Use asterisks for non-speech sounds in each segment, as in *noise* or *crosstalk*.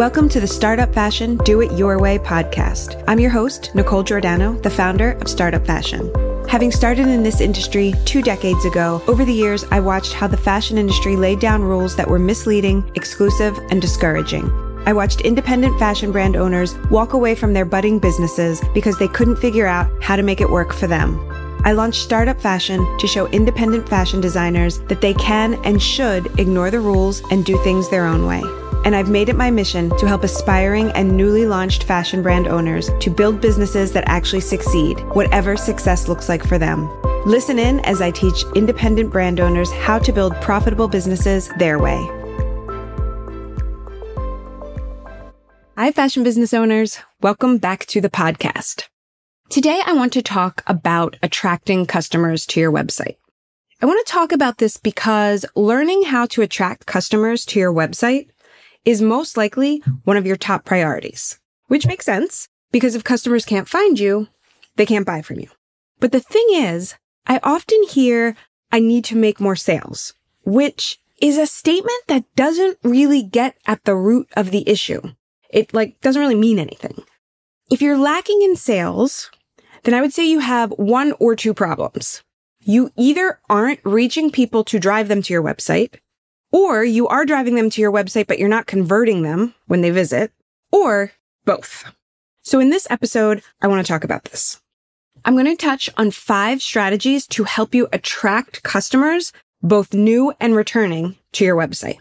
Welcome to the Startup Fashion Do It Your Way podcast. I'm your host, Nicole Giordano, the founder of Startup Fashion. Having started in this industry two decades ago, over the years, I watched how the fashion industry laid down rules that were misleading, exclusive, and discouraging. I watched independent fashion brand owners walk away from their budding businesses because they couldn't figure out how to make it work for them. I launched Startup Fashion to show independent fashion designers that they can and should ignore the rules and do things their own way. And I've made it my mission to help aspiring and newly launched fashion brand owners to build businesses that actually succeed, whatever success looks like for them. Listen in as I teach independent brand owners how to build profitable businesses their way. Hi, fashion business owners. Welcome back to the podcast. Today, I want to talk about attracting customers to your website. I want to talk about this because learning how to attract customers to your website is most likely one of your top priorities, which makes sense because if customers can't find you, they can't buy from you. But the thing is, I often hear I need to make more sales, which is a statement that doesn't really get at the root of the issue. It like doesn't really mean anything. If you're lacking in sales, then I would say you have one or two problems. You either aren't reaching people to drive them to your website, or you are driving them to your website, but you're not converting them when they visit, or both. So in this episode, I want to talk about this. I'm going to touch on five strategies to help you attract customers, both new and returning to your website.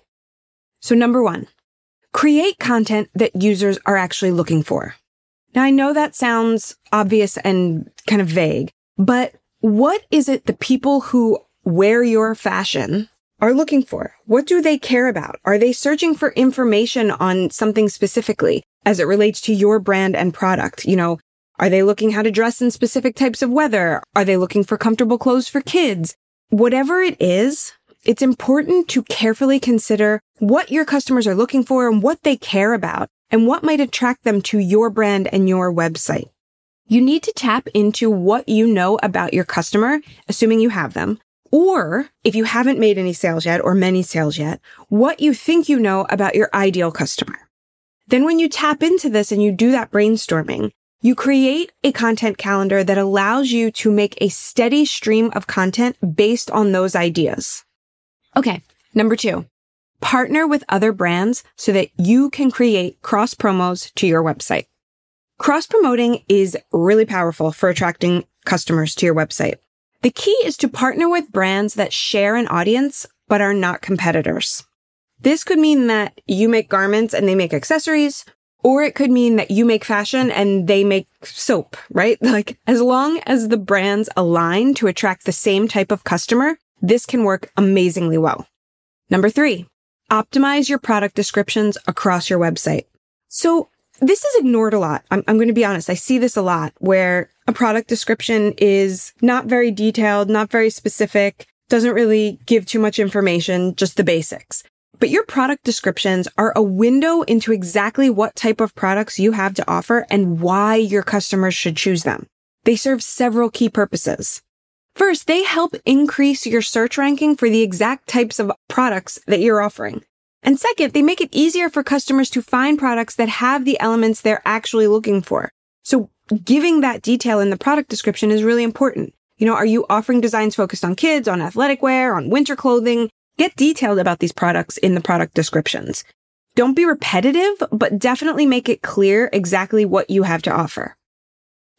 So number one, create content that users are actually looking for. Now I know that sounds obvious and kind of vague, but what is it the people who wear your fashion are looking for? What do they care about? Are they searching for information on something specifically as it relates to your brand and product? You know, are they looking how to dress in specific types of weather? Are they looking for comfortable clothes for kids? Whatever it is, it's important to carefully consider what your customers are looking for and what they care about and what might attract them to your brand and your website. You need to tap into what you know about your customer, assuming you have them, or if you haven't made any sales yet or many sales yet, what you think you know about your ideal customer. Then when you tap into this and you do that brainstorming, you create a content calendar that allows you to make a steady stream of content based on those ideas. Okay. Number two, partner with other brands so that you can create cross promos to your website. Cross promoting is really powerful for attracting customers to your website. The key is to partner with brands that share an audience, but are not competitors. This could mean that you make garments and they make accessories, or it could mean that you make fashion and they make soap, right? *laughs* Like, as long as the brands align to attract the same type of customer, this can work amazingly well. Number three, optimize your product descriptions across your website. So this is ignored a lot. I'm, I'm going to be honest. I see this a lot where a product description is not very detailed, not very specific, doesn't really give too much information, just the basics. But your product descriptions are a window into exactly what type of products you have to offer and why your customers should choose them. They serve several key purposes. First, they help increase your search ranking for the exact types of products that you're offering. And second, they make it easier for customers to find products that have the elements they're actually looking for. So giving that detail in the product description is really important. You know, are you offering designs focused on kids, on athletic wear, on winter clothing? Get detailed about these products in the product descriptions. Don't be repetitive, but definitely make it clear exactly what you have to offer.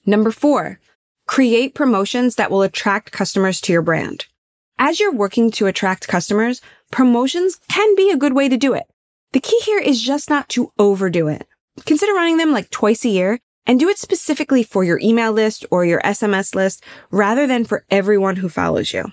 Number four, create promotions that will attract customers to your brand. As you're working to attract customers, promotions can be a good way to do it. The key here is just not to overdo it. Consider running them like twice a year and do it specifically for your email list or your SMS list rather than for everyone who follows you.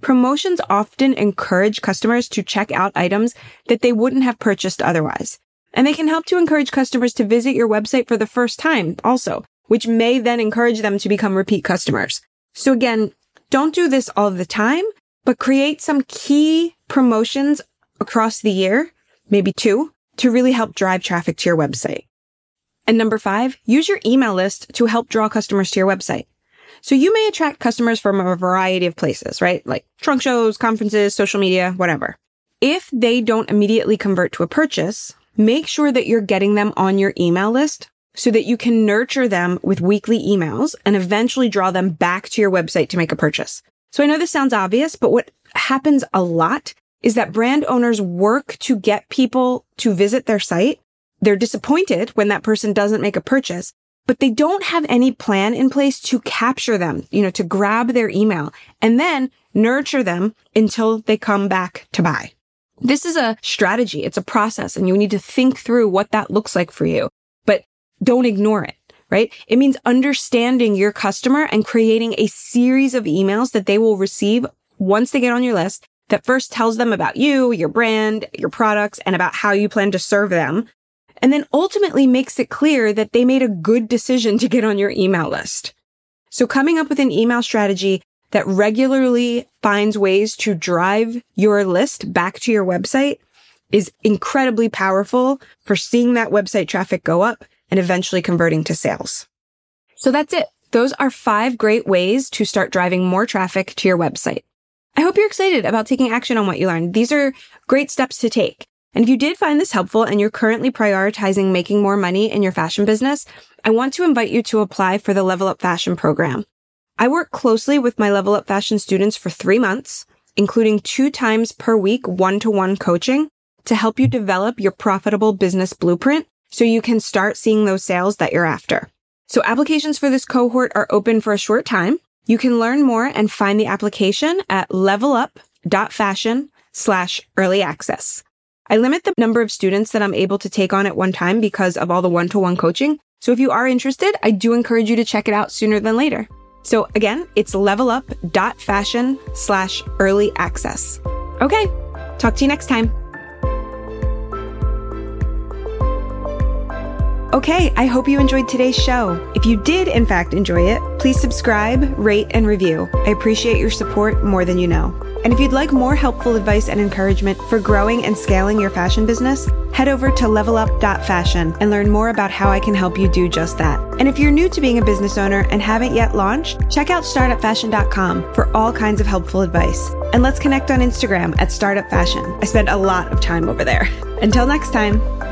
Promotions often encourage customers to check out items that they wouldn't have purchased otherwise. And they can help to encourage customers to visit your website for the first time also, which may then encourage them to become repeat customers. So again, don't do this all the time, but create some key promotions across the year, maybe two, to really help drive traffic to your website. And number five, use your email list to help draw customers to your website. So you may attract customers from a variety of places, right? Like trunk shows, conferences, social media, whatever. If they don't immediately convert to a purchase, make sure that you're getting them on your email list so that you can nurture them with weekly emails and eventually draw them back to your website to make a purchase. So I know this sounds obvious, but what happens a lot is that brand owners work to get people to visit their site. They're disappointed when that person doesn't make a purchase, but they don't have any plan in place to capture them, you know, to grab their email and then nurture them until they come back to buy. This is a strategy. It's a process and you need to think through what that looks like for you, but don't ignore it, right? It means understanding your customer and creating a series of emails that they will receive once they get on your list that first tells them about you, your brand, your products, and about how you plan to serve them and then ultimately makes it clear that they made a good decision to get on your email list. So coming up with an email strategy that regularly finds ways to drive your list back to your website is incredibly powerful for seeing that website traffic go up and eventually converting to sales. So that's it. Those are five great ways to start driving more traffic to your website. I hope you're excited about taking action on what you learned. These are great steps to take. And if you did find this helpful and you're currently prioritizing making more money in your fashion business, I want to invite you to apply for the Level Up Fashion program. I work closely with my Level Up Fashion students for three months, including two times per week one-to-one coaching to help you develop your profitable business blueprint so you can start seeing those sales that you're after. So applications for this cohort are open for a short time. You can learn more and find the application at levelup.fashion slash early access. I limit the number of students that I'm able to take on at one time because of all the one-to-one coaching. So if you are interested, I do encourage you to check it out sooner than later. So again, it's levelup.fashion slash early access. Okay. Talk to you next time. Okay, I hope you enjoyed today's show. If you did, in fact, enjoy it, please subscribe, rate, and review. I appreciate your support more than you know. And if you'd like more helpful advice and encouragement for growing and scaling your fashion business, head over to levelup.fashion and learn more about how I can help you do just that. And if you're new to being a business owner and haven't yet launched, check out startupfashion.com for all kinds of helpful advice. And let's connect on Instagram at startupfashion. I spend a lot of time over there. *laughs* Until next time.